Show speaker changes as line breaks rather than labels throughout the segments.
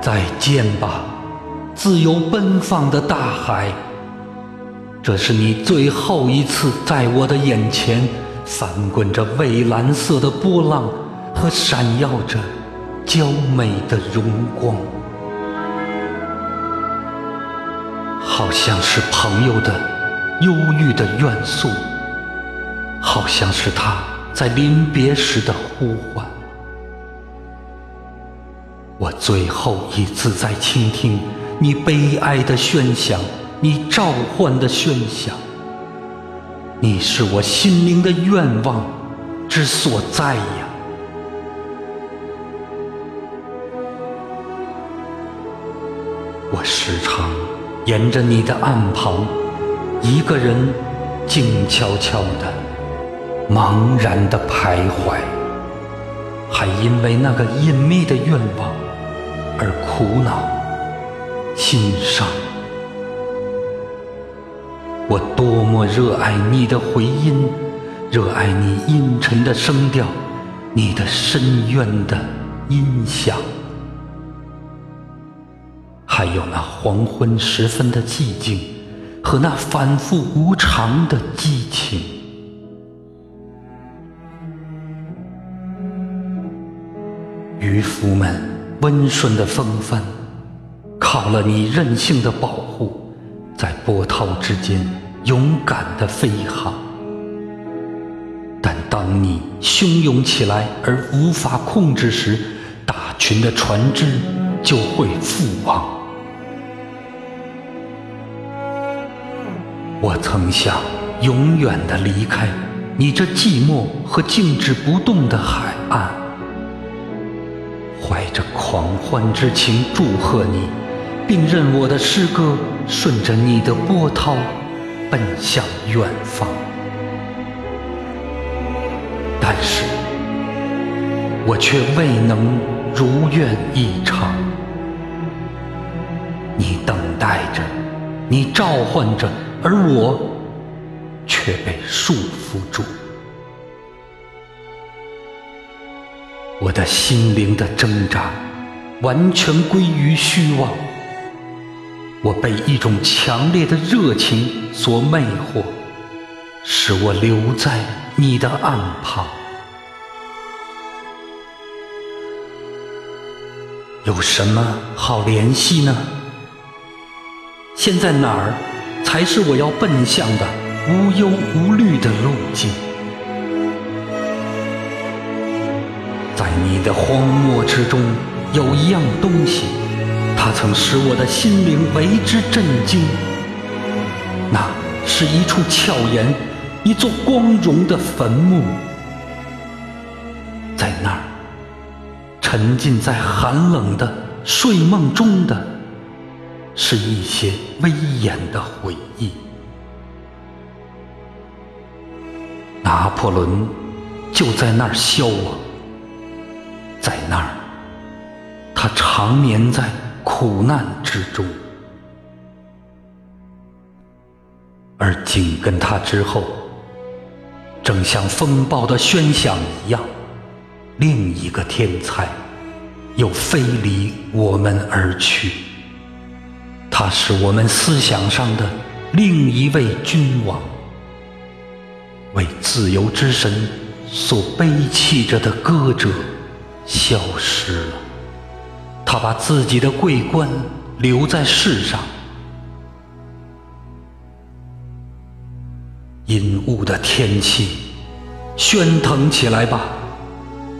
再见吧，自由奔放的大海。这是你最后一次在我的眼前翻滚着蔚蓝色的波浪和闪耀着娇美的荣光，好像是朋友的忧郁的怨诉，好像是他在临别时的呼唤。我最后一次在倾听你悲哀的喧响。你召唤的喧响，你是我心灵的愿望之所在呀！我时常沿着你的岸旁，一个人静悄悄的、茫然的徘徊，还因为那个隐秘的愿望而苦恼、心伤。我多么热爱你的回音，热爱你阴沉的声调，你的深渊的音响，还有那黄昏时分的寂静和那反复无常的激情。渔夫们温顺的风帆，靠了你任性的保护。在波涛之间勇敢地飞航，但当你汹涌起来而无法控制时，大群的船只就会覆亡。我曾想永远地离开你这寂寞和静止不动的海岸，怀着狂欢之情祝贺你。并任我的诗歌顺着你的波涛奔向远方，但是我却未能如愿以偿。你等待着，你召唤着，而我却被束缚住。我的心灵的挣扎完全归于虚妄。我被一种强烈的热情所魅惑，使我留在你的岸旁。有什么好联系呢？现在哪儿才是我要奔向的无忧无虑的路径？你的荒漠之中，有一样东西。它曾使我的心灵为之震惊，那是一处峭岩，一座光荣的坟墓，在那儿，沉浸在寒冷的睡梦中的，是一些威严的回忆。拿破仑就在那儿消亡，那儿，他长眠在。苦难之中，而紧跟他之后，正像风暴的喧响一样，另一个天才又飞离我们而去。他是我们思想上的另一位君王，为自由之神所背弃着的歌者消失了。他把自己的桂冠留在世上，阴雾的天气，喧腾起来吧，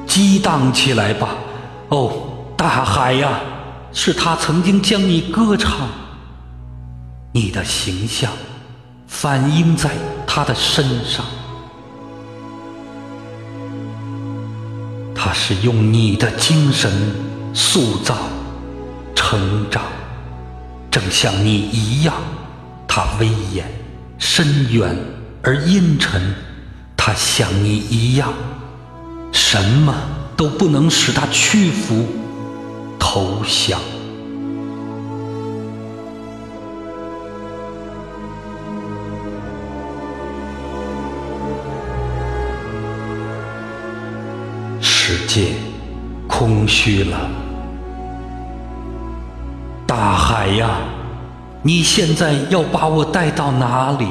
激荡起来吧！哦，大海呀，是他曾经将你歌唱，你的形象反映在他的身上，他是用你的精神。塑造、成长，正像你一样，他威严、深远而阴沉；他像你一样，什么都不能使他屈服、投降。界。空虚了，大海呀，你现在要把我带到哪里？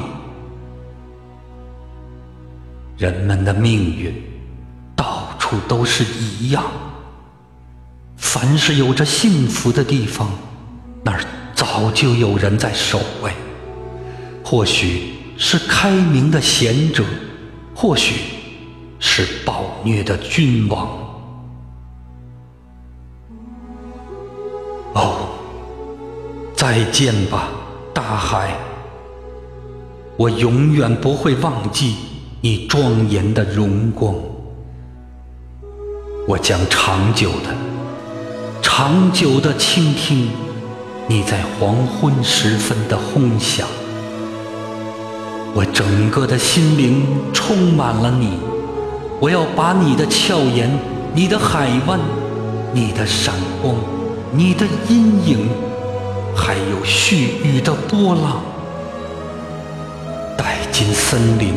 人们的命运到处都是一样，凡是有着幸福的地方，那儿早就有人在守卫。或许是开明的贤者，或许是暴虐的君王。哦，再见吧，大海！我永远不会忘记。你庄严的荣光，我将长久的、长久的倾听你在黄昏时分的轰响。我整个的心灵充满了你，我要把你的俏颜、你的海湾、你的闪光、你的阴影，还有絮语的波浪，带进森林。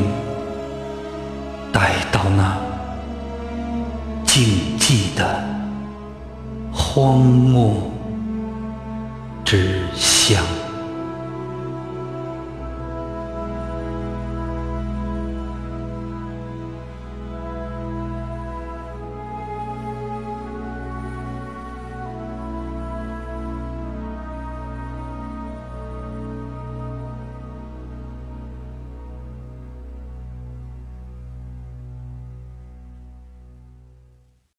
带到那静寂的荒漠之乡。